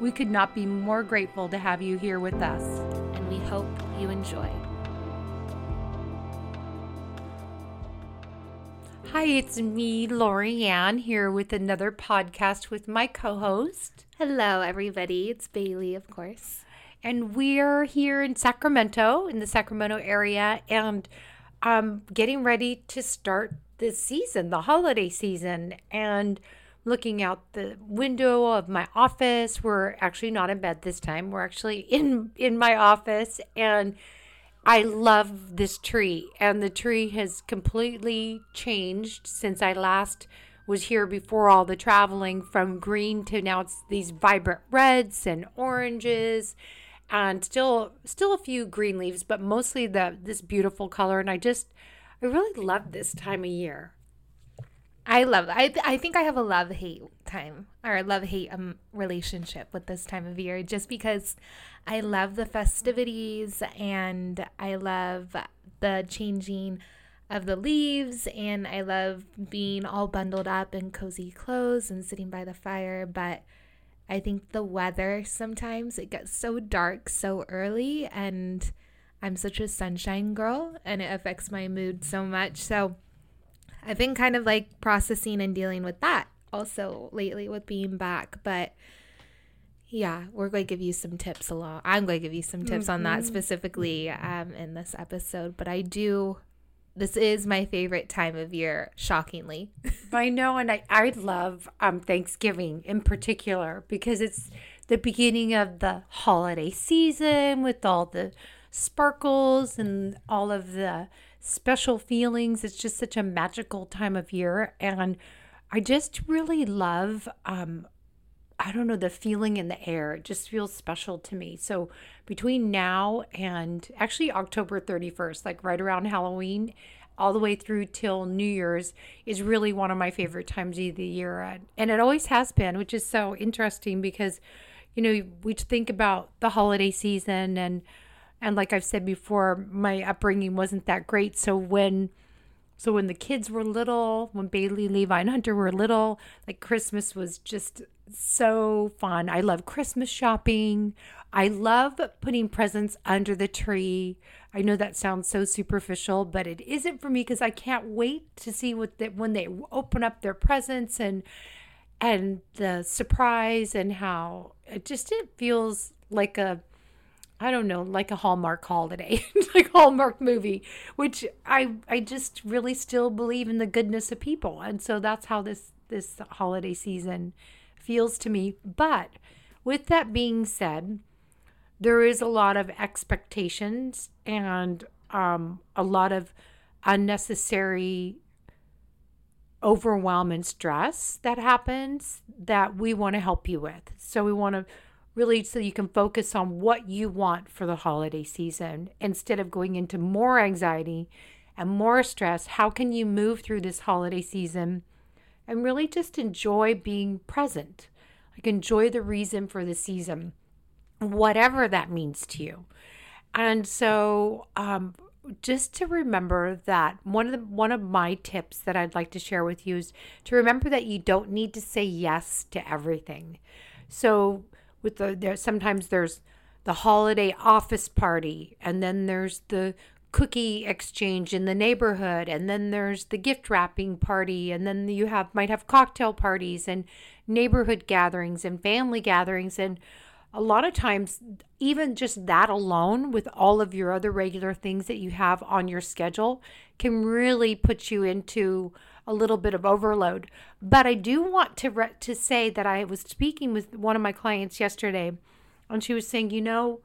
We could not be more grateful to have you here with us. And we hope you enjoy. Hi, it's me, Lorianne, here with another podcast with my co host. Hello, everybody. It's Bailey, of course. And we're here in Sacramento, in the Sacramento area, and um, getting ready to start this season, the holiday season. And looking out the window of my office. We're actually not in bed this time. We're actually in in my office and I love this tree and the tree has completely changed since I last was here before all the traveling from green to now it's these vibrant reds and oranges and still still a few green leaves but mostly the this beautiful color and I just I really love this time of year. I love I I think I have a love hate time or a love hate um relationship with this time of year just because I love the festivities and I love the changing of the leaves and I love being all bundled up in cozy clothes and sitting by the fire. But I think the weather sometimes it gets so dark so early and I'm such a sunshine girl and it affects my mood so much. So I've been kind of like processing and dealing with that also lately with being back. But yeah, we're going to give you some tips along. I'm going to give you some tips mm-hmm. on that mm-hmm. specifically um, in this episode. But I do, this is my favorite time of year, shockingly. I know. And I, I love um, Thanksgiving in particular because it's the beginning of the holiday season with all the sparkles and all of the special feelings. It's just such a magical time of year. And I just really love, um, I don't know, the feeling in the air. It just feels special to me. So between now and actually October 31st, like right around Halloween, all the way through till New Year's is really one of my favorite times of the year. And it always has been, which is so interesting because, you know, we think about the holiday season and and like I've said before, my upbringing wasn't that great. So when so when the kids were little, when Bailey, Levi, and Hunter were little, like Christmas was just so fun. I love Christmas shopping. I love putting presents under the tree. I know that sounds so superficial, but it isn't for me because I can't wait to see what the, when they open up their presents and and the surprise and how it just it feels like a I don't know, like a Hallmark holiday, like Hallmark movie, which I I just really still believe in the goodness of people. And so that's how this this holiday season feels to me. But with that being said, there is a lot of expectations and um, a lot of unnecessary overwhelm and stress that happens that we want to help you with. So we want to really so you can focus on what you want for the holiday season instead of going into more anxiety and more stress. How can you move through this holiday season and really just enjoy being present? Like, enjoy the reason for the season, whatever that means to you. And so, um, just to remember that one of the one of my tips that I'd like to share with you is to remember that you don't need to say yes to everything. So with the there sometimes there's the holiday office party and then there's the cookie exchange in the neighborhood and then there's the gift wrapping party and then you have might have cocktail parties and neighborhood gatherings and family gatherings. And a lot of times even just that alone with all of your other regular things that you have on your schedule can really put you into a little bit of overload. But I do want to re- to say that I was speaking with one of my clients yesterday, and she was saying, you know,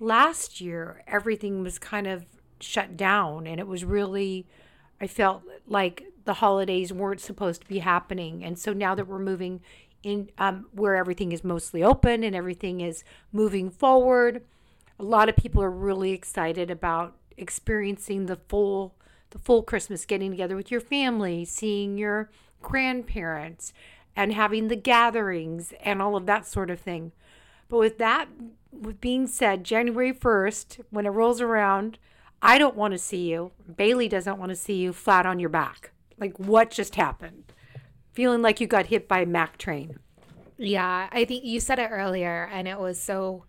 last year everything was kind of shut down, and it was really, I felt like the holidays weren't supposed to be happening, and so now that we're moving in um, where everything is mostly open and everything is moving forward. a lot of people are really excited about experiencing the full the full Christmas, getting together with your family, seeing your grandparents, and having the gatherings and all of that sort of thing. But with that with being said, January 1st, when it rolls around, I don't want to see you. Bailey doesn't want to see you flat on your back. Like what just happened? Feeling like you got hit by a Mack train. Yeah, I think you said it earlier and it was so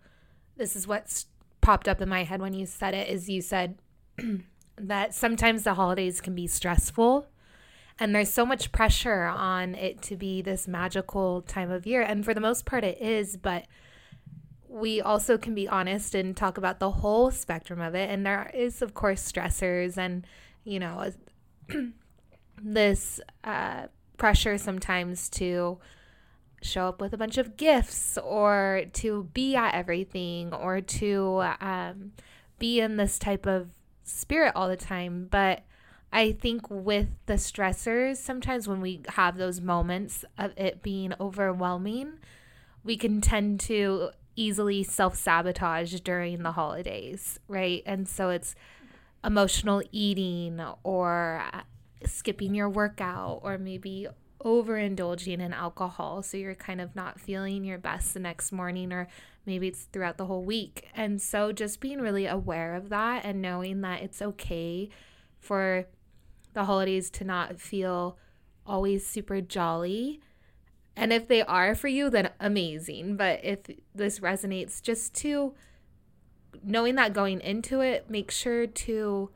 this is what's popped up in my head when you said it is you said that sometimes the holidays can be stressful and there's so much pressure on it to be this magical time of year and for the most part it is but we also can be honest and talk about the whole spectrum of it and there is of course stressors and you know this uh, pressure sometimes to show up with a bunch of gifts or to be at everything or to um, be in this type of spirit all the time. But I think with the stressors, sometimes when we have those moments of it being overwhelming, we can tend to easily self sabotage during the holidays, right? And so it's emotional eating or skipping your workout or maybe overindulging in alcohol so you're kind of not feeling your best the next morning or maybe it's throughout the whole week. And so just being really aware of that and knowing that it's okay for the holidays to not feel always super jolly. And if they are for you, then amazing. But if this resonates, just to knowing that going into it, make sure to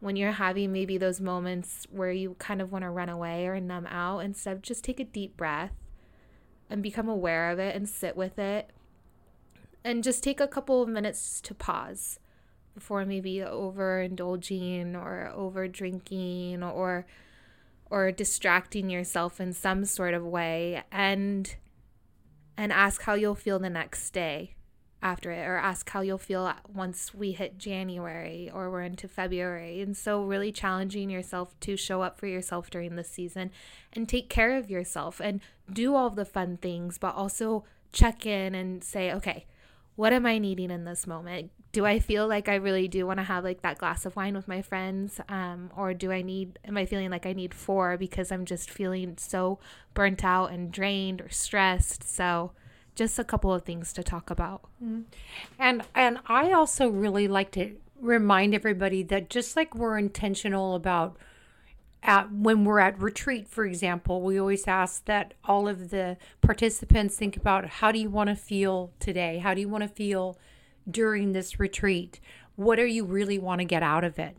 when you're having maybe those moments where you kind of want to run away or numb out, instead just take a deep breath and become aware of it and sit with it. And just take a couple of minutes to pause before maybe overindulging or over drinking or or distracting yourself in some sort of way and and ask how you'll feel the next day after it or ask how you'll feel once we hit January or we're into February. And so, really challenging yourself to show up for yourself during this season and take care of yourself and do all the fun things, but also check in and say, okay, what am I needing in this moment? Do I feel like I really do want to have like that glass of wine with my friends? Um, or do I need, am I feeling like I need four because I'm just feeling so burnt out and drained or stressed? So, just a couple of things to talk about. Mm-hmm. And and I also really like to remind everybody that just like we're intentional about at when we're at retreat for example we always ask that all of the participants think about how do you want to feel today how do you want to feel during this retreat what do you really want to get out of it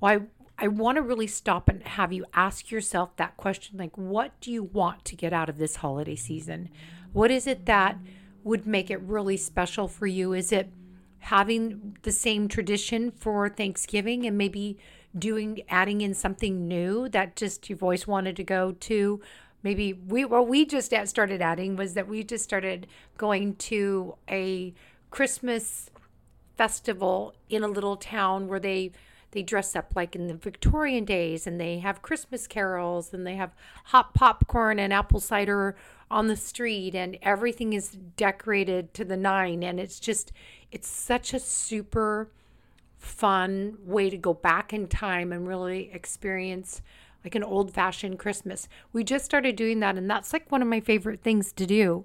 well I, I want to really stop and have you ask yourself that question like what do you want to get out of this holiday season what is it that would make it really special for you? Is it having the same tradition for Thanksgiving and maybe doing adding in something new that just you've always wanted to go to? Maybe we what we just started adding was that we just started going to a Christmas festival in a little town where they they dress up like in the Victorian days and they have Christmas carols and they have hot popcorn and apple cider on the street and everything is decorated to the nine and it's just it's such a super fun way to go back in time and really experience like an old fashioned Christmas. We just started doing that and that's like one of my favorite things to do.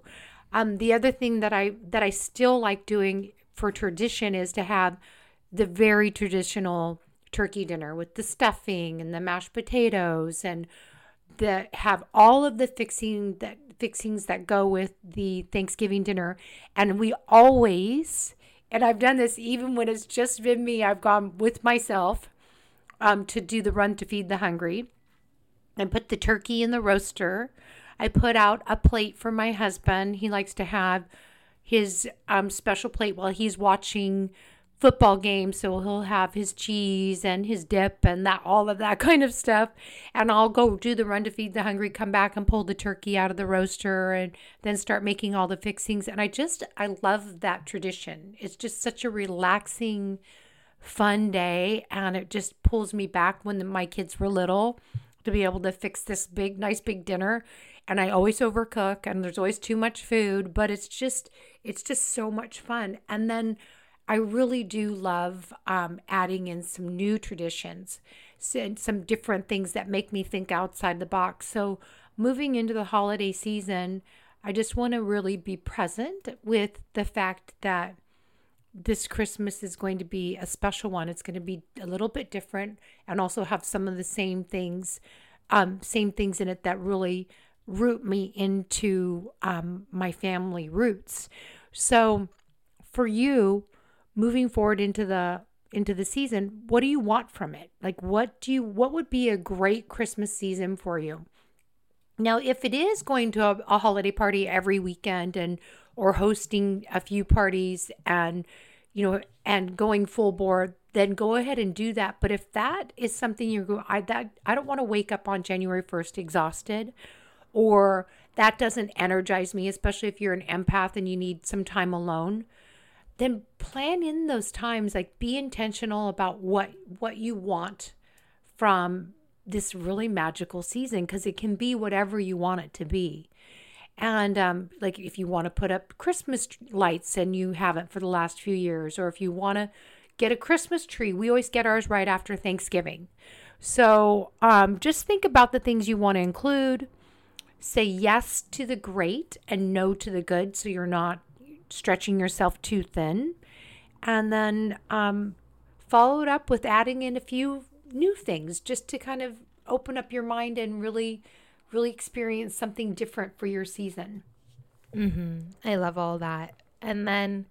Um the other thing that I that I still like doing for tradition is to have the very traditional turkey dinner with the stuffing and the mashed potatoes and that have all of the fixing that fixings that go with the Thanksgiving dinner. And we always, and I've done this even when it's just been me, I've gone with myself um, to do the run to feed the hungry. I put the turkey in the roaster. I put out a plate for my husband. He likes to have his um, special plate while he's watching football game so he'll have his cheese and his dip and that all of that kind of stuff. And I'll go do the run to feed the hungry come back and pull the turkey out of the roaster and then start making all the fixings. And I just I love that tradition. It's just such a relaxing fun day and it just pulls me back when the, my kids were little to be able to fix this big nice big dinner. And I always overcook and there's always too much food but it's just it's just so much fun. And then I really do love um, adding in some new traditions, and some different things that make me think outside the box. So, moving into the holiday season, I just want to really be present with the fact that this Christmas is going to be a special one. It's going to be a little bit different and also have some of the same things, um, same things in it that really root me into um, my family roots. So, for you, moving forward into the into the season, what do you want from it? Like, what do you what would be a great Christmas season for you? Now, if it is going to a, a holiday party every weekend and or hosting a few parties and you know and going full board then go ahead and do that but if that is something you're going I that I don't want to wake up on January 1st exhausted or that doesn't energize me especially if you're an empath and you need some time alone then plan in those times like be intentional about what what you want from this really magical season because it can be whatever you want it to be. And um, like if you want to put up Christmas lights and you haven't for the last few years, or if you want to get a Christmas tree, we always get ours right after Thanksgiving. So um, just think about the things you want to include. Say yes to the great and no to the good so you're not stretching yourself too thin. And then um, follow it up with adding in a few new things just to kind of open up your mind and really, really experience something different for your season. Mm-hmm. I love all that. And then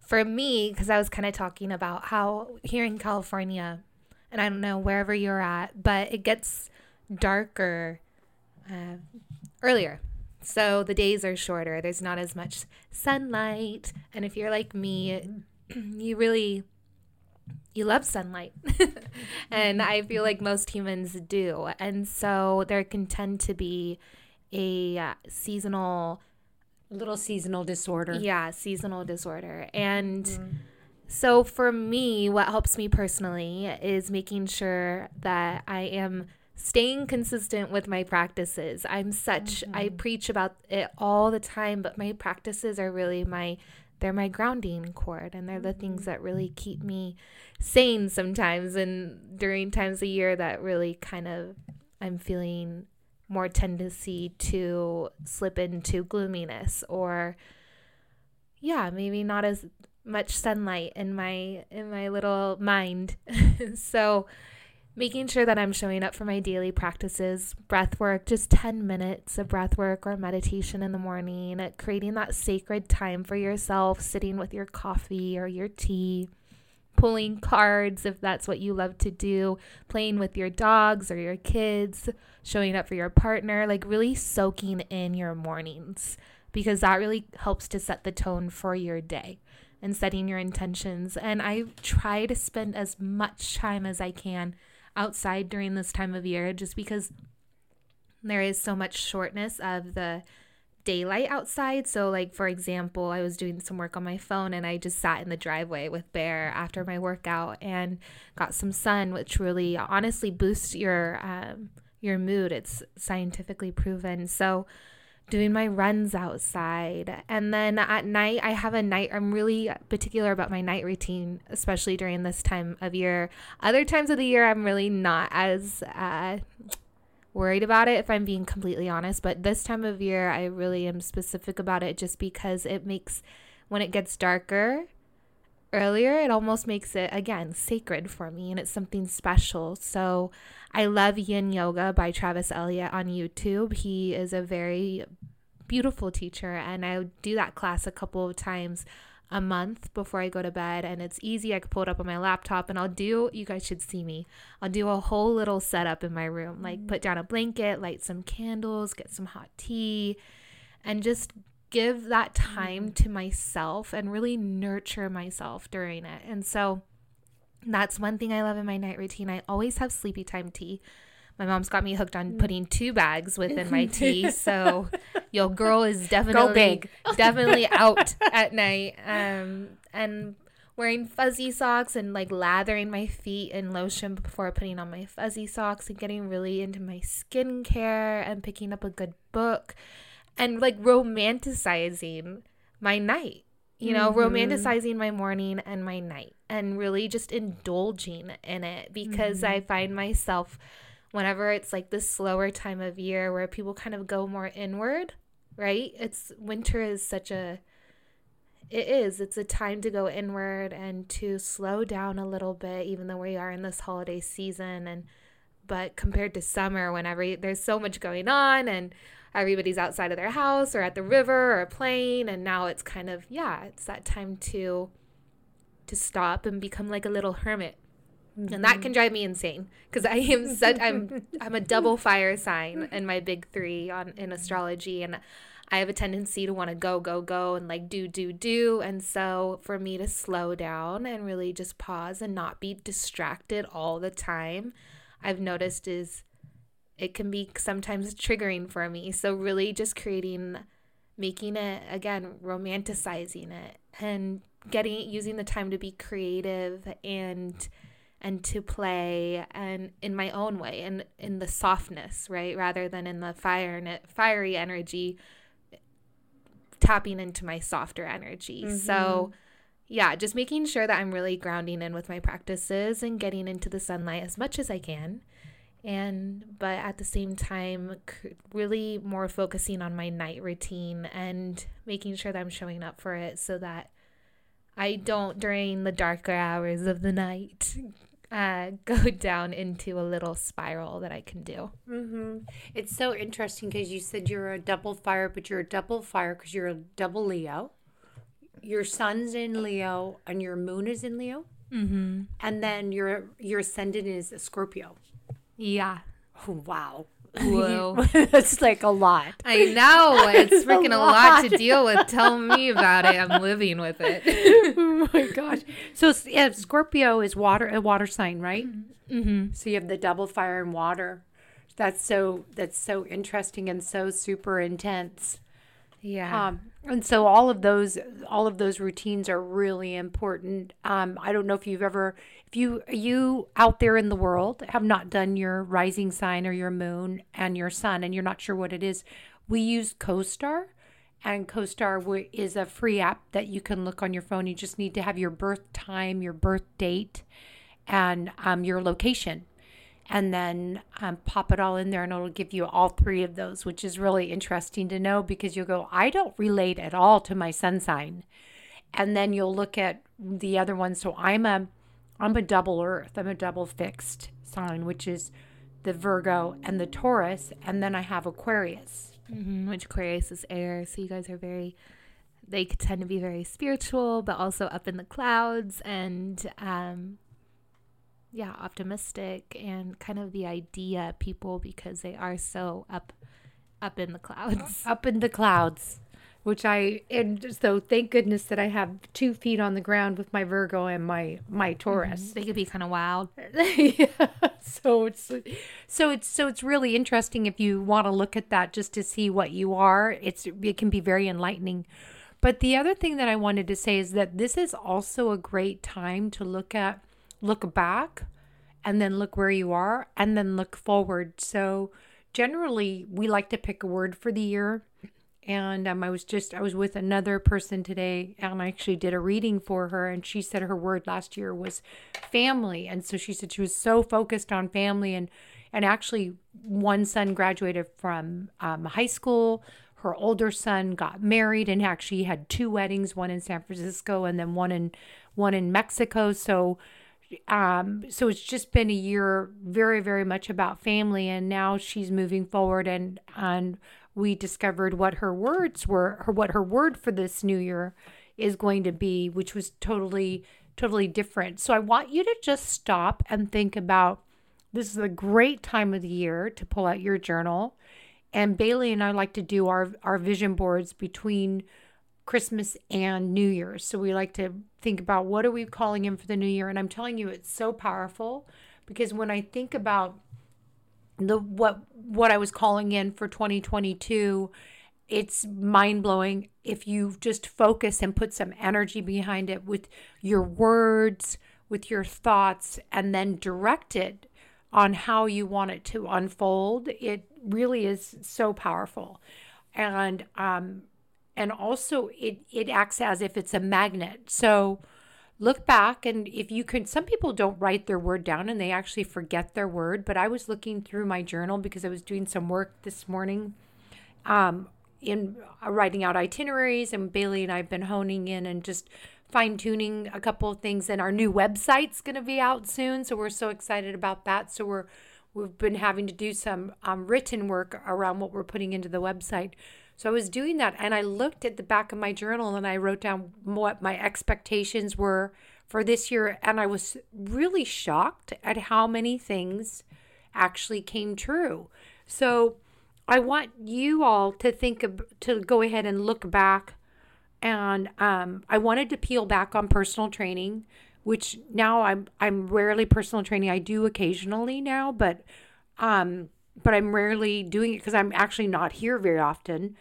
for me, because I was kind of talking about how here in California, and I don't know wherever you're at, but it gets darker uh, earlier. So the days are shorter. There's not as much sunlight. And if you're like me, you really you love sunlight. and I feel like most humans do. And so there can tend to be a uh, seasonal little seasonal disorder. Yeah, seasonal disorder. And mm. so for me, what helps me personally is making sure that I am staying consistent with my practices. I'm such mm-hmm. I preach about it all the time, but my practices are really my they're my grounding cord and they're the things mm-hmm. that really keep me sane sometimes and during times of year that really kind of I'm feeling more tendency to slip into gloominess or yeah, maybe not as much sunlight in my in my little mind. so making sure that I'm showing up for my daily practices, breath work, just 10 minutes of breath work or meditation in the morning, creating that sacred time for yourself, sitting with your coffee or your tea, pulling cards if that's what you love to do, playing with your dogs or your kids, showing up for your partner, like really soaking in your mornings because that really helps to set the tone for your day and setting your intentions. And I try to spend as much time as I can outside during this time of year just because there is so much shortness of the daylight outside. So, like, for example, I was doing some work on my phone and I just sat in the driveway with Bear after my workout and got some sun, which really honestly boosts your, um, your mood. It's scientifically proven. So, doing my runs outside. And then at night, I have a night, I'm really particular about my night routine, especially during this time of year. Other times of the year, I'm really not as uh, worried about it, if I'm being completely honest. But this time of year, I really am specific about it just because it makes, when it gets darker, earlier, it almost makes it again sacred for me and it's something special. So I love Yin Yoga by Travis Eliot on YouTube. He is a very beautiful teacher and I do that class a couple of times a month before I go to bed and it's easy. I can pull it up on my laptop and I'll do you guys should see me. I'll do a whole little setup in my room, like mm. put down a blanket, light some candles, get some hot tea and just give that time mm-hmm. to myself and really nurture myself during it. And so that's one thing I love in my night routine. I always have sleepy time tea. My mom's got me hooked on mm. putting two bags within my tea, so your girl is definitely definitely out at night. Um, and wearing fuzzy socks and like lathering my feet in lotion before putting on my fuzzy socks and getting really into my skincare and picking up a good book and like romanticizing my night you know, mm-hmm. romanticizing my morning and my night and really just indulging in it because mm-hmm. I find myself whenever it's like this slower time of year where people kind of go more inward, right? It's winter is such a it is. It's a time to go inward and to slow down a little bit even though we are in this holiday season and but compared to summer whenever there's so much going on and everybody's outside of their house or at the river or playing and now it's kind of yeah, it's that time to to stop and become like a little hermit Mm-hmm. And that can drive me insane because I am such I'm I'm a double fire sign in my big 3 on in astrology and I have a tendency to want to go go go and like do do do and so for me to slow down and really just pause and not be distracted all the time I've noticed is it can be sometimes triggering for me. So really just creating making it again romanticizing it and getting using the time to be creative and and to play and in my own way and in the softness, right? Rather than in the fire fiery energy tapping into my softer energy. Mm-hmm. So yeah, just making sure that I'm really grounding in with my practices and getting into the sunlight as much as I can. And but at the same time really more focusing on my night routine and making sure that I'm showing up for it so that I don't during the darker hours of the night uh, go down into a little spiral that I can do. Mm-hmm. It's so interesting because you said you're a double fire, but you're a double fire because you're a double Leo. Your sun's in Leo and your moon is in Leo. Mm-hmm. And then your your ascendant is a Scorpio. Yeah. Oh, wow. Whoa. That's like a lot. I know. It's freaking a lot. lot. to deal with. Tell me about it. I'm living with it. oh my gosh. So yeah, Scorpio is water a water sign, right? Mm-hmm. So you have the double fire and water. That's so that's so interesting and so super intense. Yeah. Um, and so all of those all of those routines are really important. Um, I don't know if you've ever if you you out there in the world have not done your rising sign or your moon and your sun and you're not sure what it is. We use CoStar and CoStar is a free app that you can look on your phone. You just need to have your birth time, your birth date, and um, your location and then um, pop it all in there and it'll give you all three of those which is really interesting to know because you'll go i don't relate at all to my sun sign. And then you'll look at the other one. So i'm a i'm a double earth. I'm a double fixed sign which is the virgo and the taurus. And then i have aquarius mm-hmm, which aquarius is air. So you guys are very they tend to be very spiritual but also up in the clouds. And um, yeah, optimistic and kind of the idea people because they are so up up in the clouds. Up in the clouds. Which I and so thank goodness that I have two feet on the ground with my Virgo and my my Taurus. Mm-hmm. They could be kind of wild. yeah. So it's so it's so it's really interesting if you want to look at that just to see what you are. It's it can be very enlightening. But the other thing that I wanted to say is that this is also a great time to look at look back and then look where you are and then look forward. So generally we like to pick a word for the year. And um, I was just, I was with another person today and I actually did a reading for her. And she said her word last year was family. And so she said she was so focused on family. And, and actually, one son graduated from um, high school. Her older son got married and actually had two weddings, one in San Francisco and then one in one in Mexico. So um, so it's just been a year very, very much about family. And now she's moving forward and, and we discovered what her words were, her, what her word for this new year is going to be, which was totally, totally different. So I want you to just stop and think about this is a great time of the year to pull out your journal. And Bailey and I like to do our, our vision boards between Christmas and New Year's. So we like to think about what are we calling in for the new year and I'm telling you it's so powerful because when I think about the what what I was calling in for 2022 it's mind blowing if you just focus and put some energy behind it with your words, with your thoughts, and then direct it on how you want it to unfold. It really is so powerful. And um, and also it it acts as if it's a magnet. So look back and if you can some people don't write their word down and they actually forget their word but i was looking through my journal because i was doing some work this morning um, in uh, writing out itineraries and bailey and i've been honing in and just fine-tuning a couple of things and our new website's going to be out soon so we're so excited about that so we're we've been having to do some um, written work around what we're putting into the website so I was doing that and I looked at the back of my journal and I wrote down what my expectations were for this year. And I was really shocked at how many things actually came true. So I want you all to think of, to go ahead and look back. And um, I wanted to peel back on personal training, which now I'm I'm rarely personal training. I do occasionally now, but um, but I'm rarely doing it because I'm actually not here very often.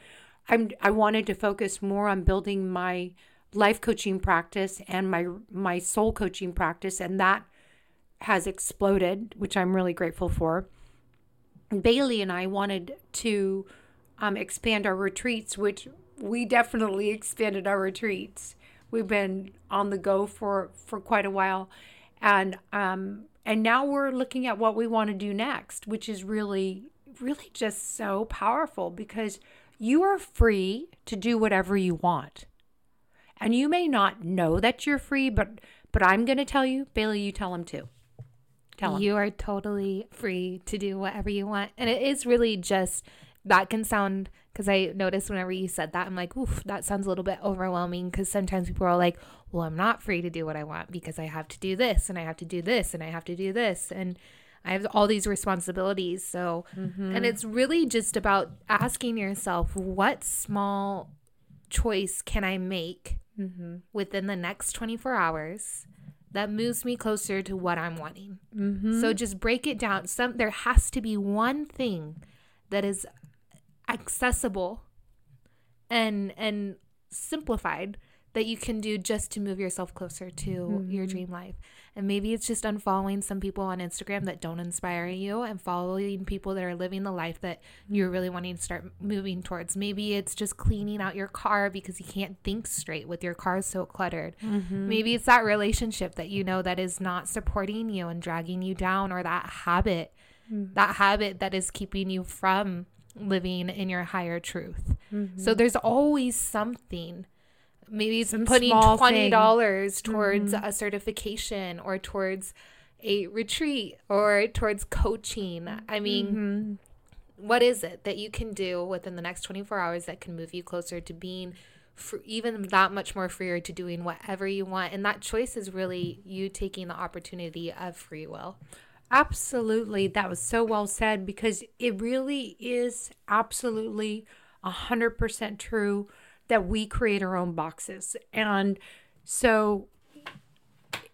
I'm I wanted to focus more on building my life coaching practice and my my soul coaching practice and that has exploded, which I'm really grateful for. Bailey and I wanted to um, expand our retreats, which we definitely expanded our retreats. We've been on the go for for quite a while, and um, and now we're looking at what we want to do next, which is really, really just so powerful because you are free to do whatever you want. And you may not know that you're free, but but I'm going to tell you, Bailey, you tell him too. Tell him. You are totally free to do whatever you want. And it is really just that can sound because I noticed whenever you said that, I'm like, oof, that sounds a little bit overwhelming. Because sometimes people are like, well, I'm not free to do what I want because I have to do this and I have to do this and I have to do this. And I have all these responsibilities. So, mm-hmm. and it's really just about asking yourself, what small choice can I make mm-hmm. within the next 24 hours? that moves me closer to what I'm wanting. Mm-hmm. So just break it down. Some there has to be one thing that is accessible and and simplified that you can do just to move yourself closer to mm-hmm. your dream life. And maybe it's just unfollowing some people on Instagram that don't inspire you and following people that are living the life that you're really wanting to start moving towards. Maybe it's just cleaning out your car because you can't think straight with your car so cluttered. Mm-hmm. Maybe it's that relationship that you know that is not supporting you and dragging you down or that habit, mm-hmm. that habit that is keeping you from living in your higher truth. Mm-hmm. So there's always something. Maybe it's Some putting twenty dollars towards mm-hmm. a certification or towards a retreat or towards coaching. I mean, mm-hmm. what is it that you can do within the next 24 hours that can move you closer to being for even that much more freer to doing whatever you want? And that choice is really you taking the opportunity of free will. Absolutely. That was so well said because it really is absolutely 100% true that we create our own boxes. And so,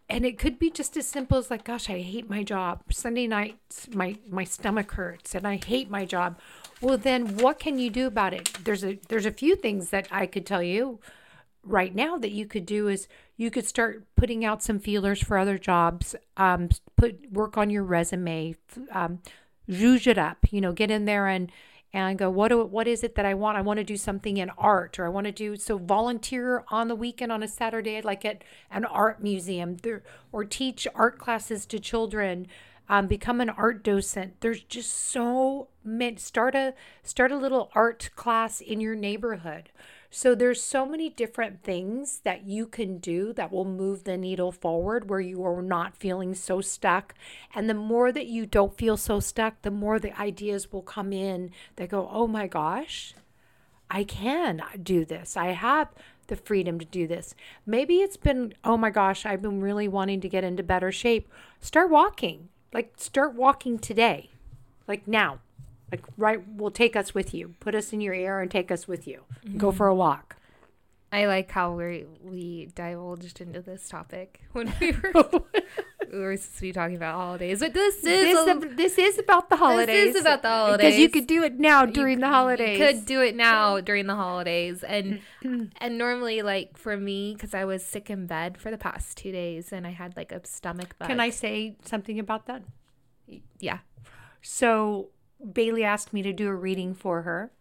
and it could be just as simple as like, gosh, I hate my job. Sunday nights, my, my stomach hurts and I hate my job. Well, then what can you do about it? There's a, there's a few things that I could tell you right now that you could do is you could start putting out some feelers for other jobs um, put work on your resume um, zhuzh it up you know get in there and and go what do, what is it that I want? I want to do something in art or I want to do so volunteer on the weekend on a Saturday like at an art museum there, or teach art classes to children um, become an art docent. There's just so many start a start a little art class in your neighborhood so there's so many different things that you can do that will move the needle forward where you are not feeling so stuck. And the more that you don't feel so stuck, the more the ideas will come in that go, "Oh my gosh, I can do this. I have the freedom to do this." Maybe it's been, "Oh my gosh, I've been really wanting to get into better shape." Start walking. Like start walking today. Like now. Like, right, will take us with you. Put us in your ear and take us with you. Mm-hmm. Go for a walk. I like how we we divulged into this topic when we were we were supposed to be talking about holidays, but this is this, a, this is about the holidays. This is about the holidays because you could do it now during you, the holidays. You could do it now during the holidays, and and normally like for me because I was sick in bed for the past two days and I had like a stomach bug. Can I say something about that? Yeah. So Bailey asked me to do a reading for her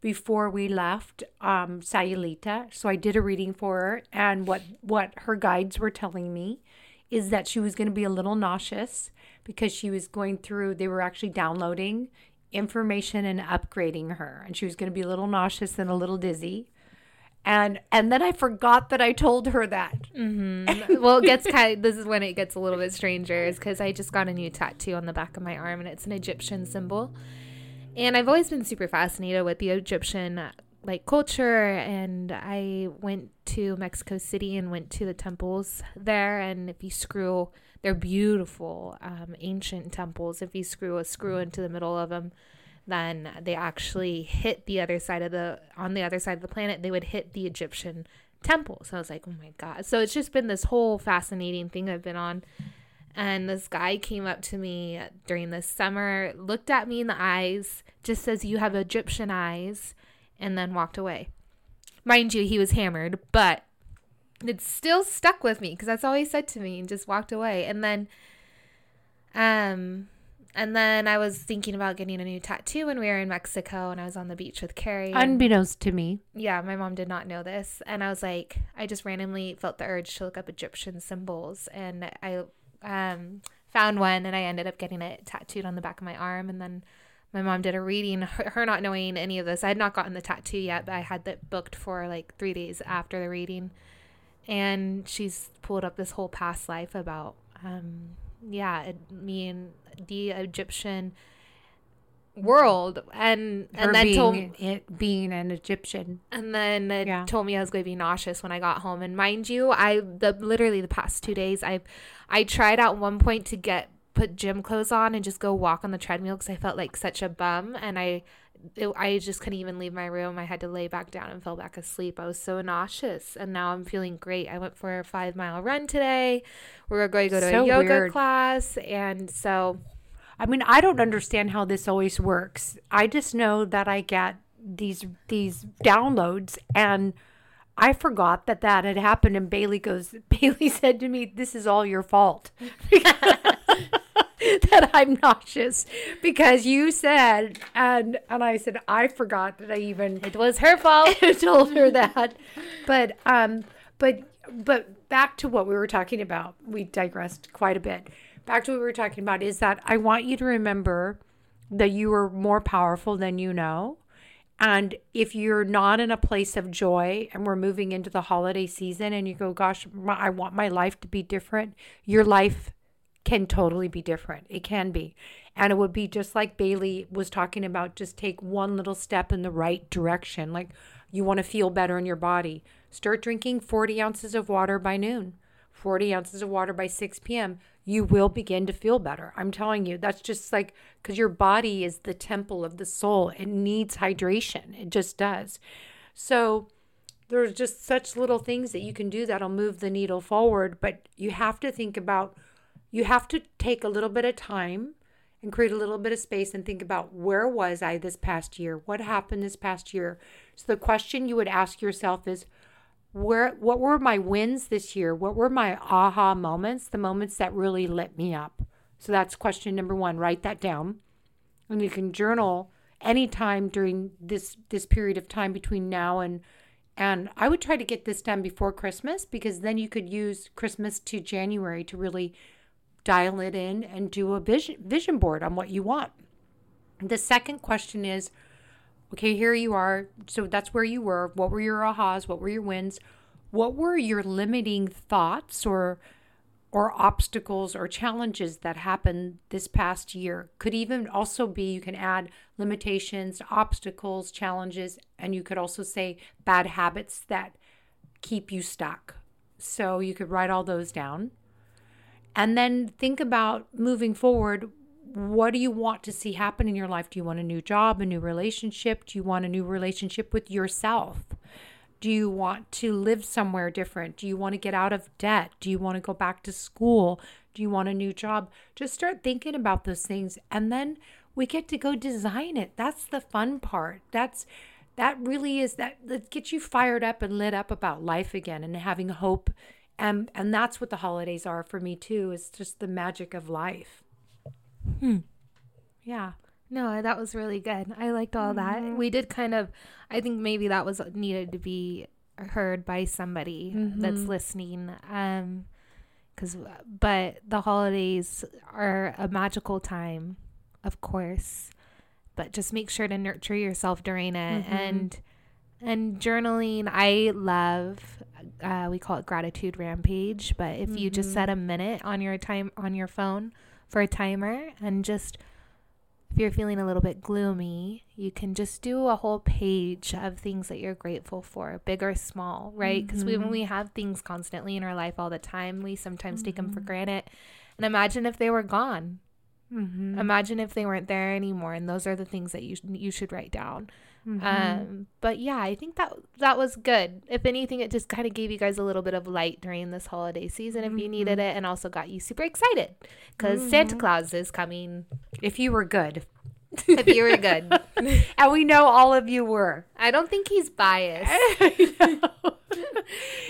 before we left um, Sayulita. So I did a reading for her, and what what her guides were telling me is that she was going to be a little nauseous because she was going through. They were actually downloading information and upgrading her, and she was going to be a little nauseous and a little dizzy. And and then I forgot that I told her that. Mm-hmm. well, it gets kind. Of, this is when it gets a little bit stranger, is because I just got a new tattoo on the back of my arm, and it's an Egyptian symbol. And I've always been super fascinated with the Egyptian like culture and I went to Mexico City and went to the temples there and if you screw they're beautiful um, ancient temples if you screw a screw into the middle of them then they actually hit the other side of the on the other side of the planet they would hit the Egyptian temple so I was like oh my god so it's just been this whole fascinating thing I've been on and this guy came up to me during the summer, looked at me in the eyes, just says, You have Egyptian eyes, and then walked away. Mind you, he was hammered, but it still stuck with me because that's all he said to me and just walked away. And then, um, and then I was thinking about getting a new tattoo when we were in Mexico and I was on the beach with Carrie. Unbeknownst to me. Yeah, my mom did not know this. And I was like, I just randomly felt the urge to look up Egyptian symbols. And I um, found one and I ended up getting it tattooed on the back of my arm. And then my mom did a reading, her, her not knowing any of this. I had not gotten the tattoo yet, but I had that booked for like three days after the reading. And she's pulled up this whole past life about, um, yeah, it, mean the Egyptian world and Her and then being, told it being an Egyptian. and then it Yeah. told me I was going to be nauseous when I got home. And mind you, I the literally the past two days I I tried at one point to get put gym clothes on and just go walk on the treadmill because I felt like such a bum and I it, I just couldn't even leave my room. I had to lay back down and fell back asleep. I was so nauseous, and now I'm feeling great. I went for a five mile run today. We're going to go to So a yoga weird. class, and so I mean, I don't understand how this always works. I just know that I get these these downloads and I forgot that that had happened and Bailey goes Bailey said to me this is all your fault. that I'm nauseous because you said and and I said I forgot that I even it was her fault. told her that. But um but but back to what we were talking about. We digressed quite a bit. Back to what we were talking about is that I want you to remember that you are more powerful than you know. And if you're not in a place of joy and we're moving into the holiday season and you go, gosh, my- I want my life to be different, your life can totally be different. It can be. And it would be just like Bailey was talking about just take one little step in the right direction. Like you want to feel better in your body. Start drinking 40 ounces of water by noon, 40 ounces of water by 6 p.m. You will begin to feel better. I'm telling you, that's just like because your body is the temple of the soul. It needs hydration. It just does. So, there's just such little things that you can do that'll move the needle forward but you have to think about you have to take a little bit of time and create a little bit of space and think about where was i this past year? What happened this past year? So the question you would ask yourself is where what were my wins this year? What were my aha moments the moments that really lit me up? So that's question number 1 write that down. And you can journal anytime during this this period of time between now and and I would try to get this done before Christmas because then you could use Christmas to January to really dial it in and do a vision vision board on what you want. The second question is okay, here you are. So that's where you were. What were your ahas? What were your wins? What were your limiting thoughts or or obstacles or challenges that happened this past year. Could even also be you can add limitations, obstacles, challenges, and you could also say bad habits that keep you stuck. So you could write all those down. And then think about moving forward. What do you want to see happen in your life? Do you want a new job, a new relationship? Do you want a new relationship with yourself? Do you want to live somewhere different? Do you want to get out of debt? Do you want to go back to school? Do you want a new job? Just start thinking about those things and then we get to go design it. That's the fun part. That's that really is that that gets you fired up and lit up about life again and having hope. And and that's what the holidays are for me too. Is just the magic of life. Hmm. Yeah. No, that was really good. I liked all that. Mhm. We did kind of, I think maybe that was needed to be heard by somebody that's Mhm. listening. Um, cause, but the holidays are a magical time, of course, but just make sure to nurture yourself during it Mhm. and, and journaling. I love, uh, we call it gratitude rampage, but if you just Mhm. set a minute on your time on your phone for a timer and just if you're feeling a little bit gloomy, you can just do a whole page of things that you're grateful for, big or small, right? Because we, when we have things constantly in our life all the time, we sometimes take them for granted. And imagine if they were gone. Mm-hmm. Imagine if they weren't there anymore. And those are the things that you you should write down. Mm-hmm. Um, but yeah, I think that that was good. If anything, it just kind of gave you guys a little bit of light during this holiday season if you needed Mhm. it, and also got you super excited because Santa Mhm. Claus is coming. if you were good, If you were good, and we know all of you were. I don't think he's biased.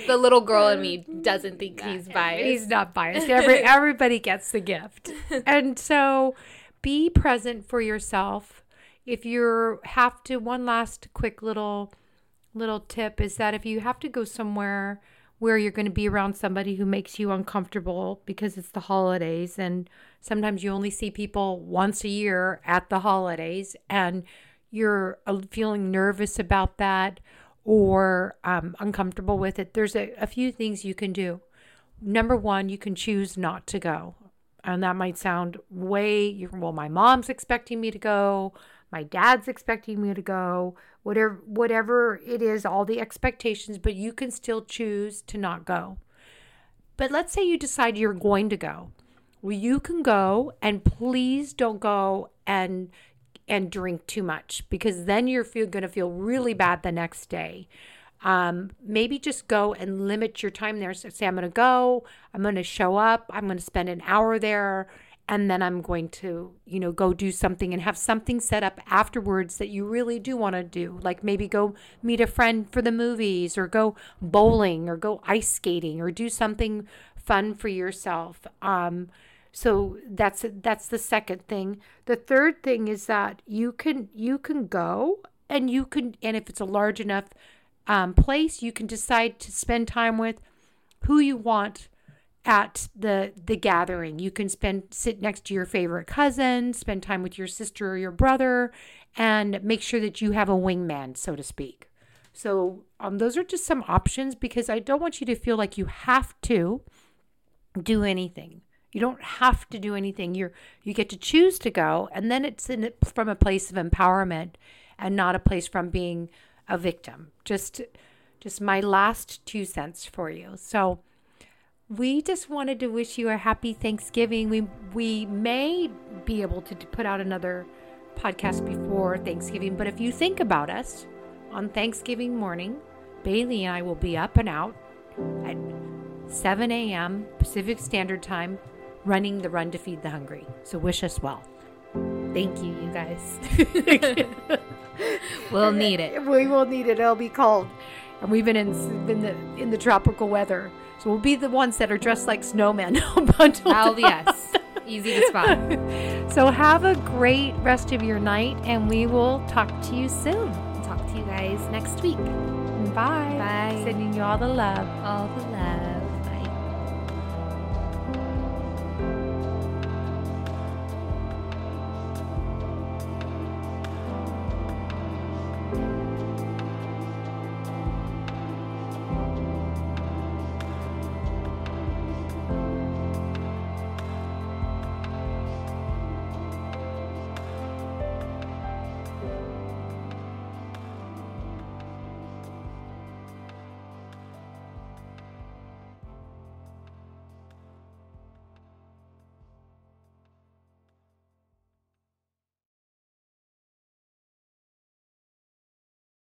the little girl in me doesn't think he's biased. He's not biased. Every everybody gets the gift. And so be present for yourself. If you have to one last quick little little tip is that if you have to go somewhere where you're going to be around somebody who makes you uncomfortable because it's the holidays and sometimes you only see people once a year at the holidays and you're uh, feeling nervous about that or um, uncomfortable with it there's a, a few things you can do. Number one you can choose not to go and that might sound way well my mom's expecting me to go my dad's expecting me to go whatever whatever it is all the expectations but you can still choose to not go. But let's say you decide you're going to go. Well you can go and please don't go and and drink too much because then you're feel, going to feel really bad the next day. Um, maybe just go and limit your time there. So say, I'm going to go, I'm going to show up, I'm going to spend an hour there, and then I'm going to, you know, go do something and have something set up afterwards that you really do want to do. Like maybe go meet a friend for the movies or go bowling or go ice skating or do something fun for yourself. Um, so that's that's the second thing. The third thing is that you can you can go and you can and if it's a large enough um, place, you can decide to spend time with who you want at the the gathering. You can spend sit next to your favorite cousin, spend time with your sister or your brother, and make sure that you have a wingman, so to speak. So um, those are just some options because I don't want you to feel like you have to do anything. You don't have to do anything. You're you get to choose to go, and then it's in from a place of empowerment and not a place from being a victim. Just just my last two cents for you. So we just wanted to wish you a happy Thanksgiving. We we may be able to put out another podcast before Thanksgiving, but if you think about us on Thanksgiving morning, Bailey and I will be up and out at 7 a.m. Pacific Standard Time, running the Run to Feed the Hungry. So wish us well. Thank you, you guys. we'll need it. We will need it. It'll be cold, and we've been in in the in the tropical weather. So we'll be the ones that are dressed like snowmen. bundled Oh yes, easy to spot. So have a great rest of your night, and we will talk to you soon. Talk to you guys next week. Bye. Bye. Sending you all the love. All the love.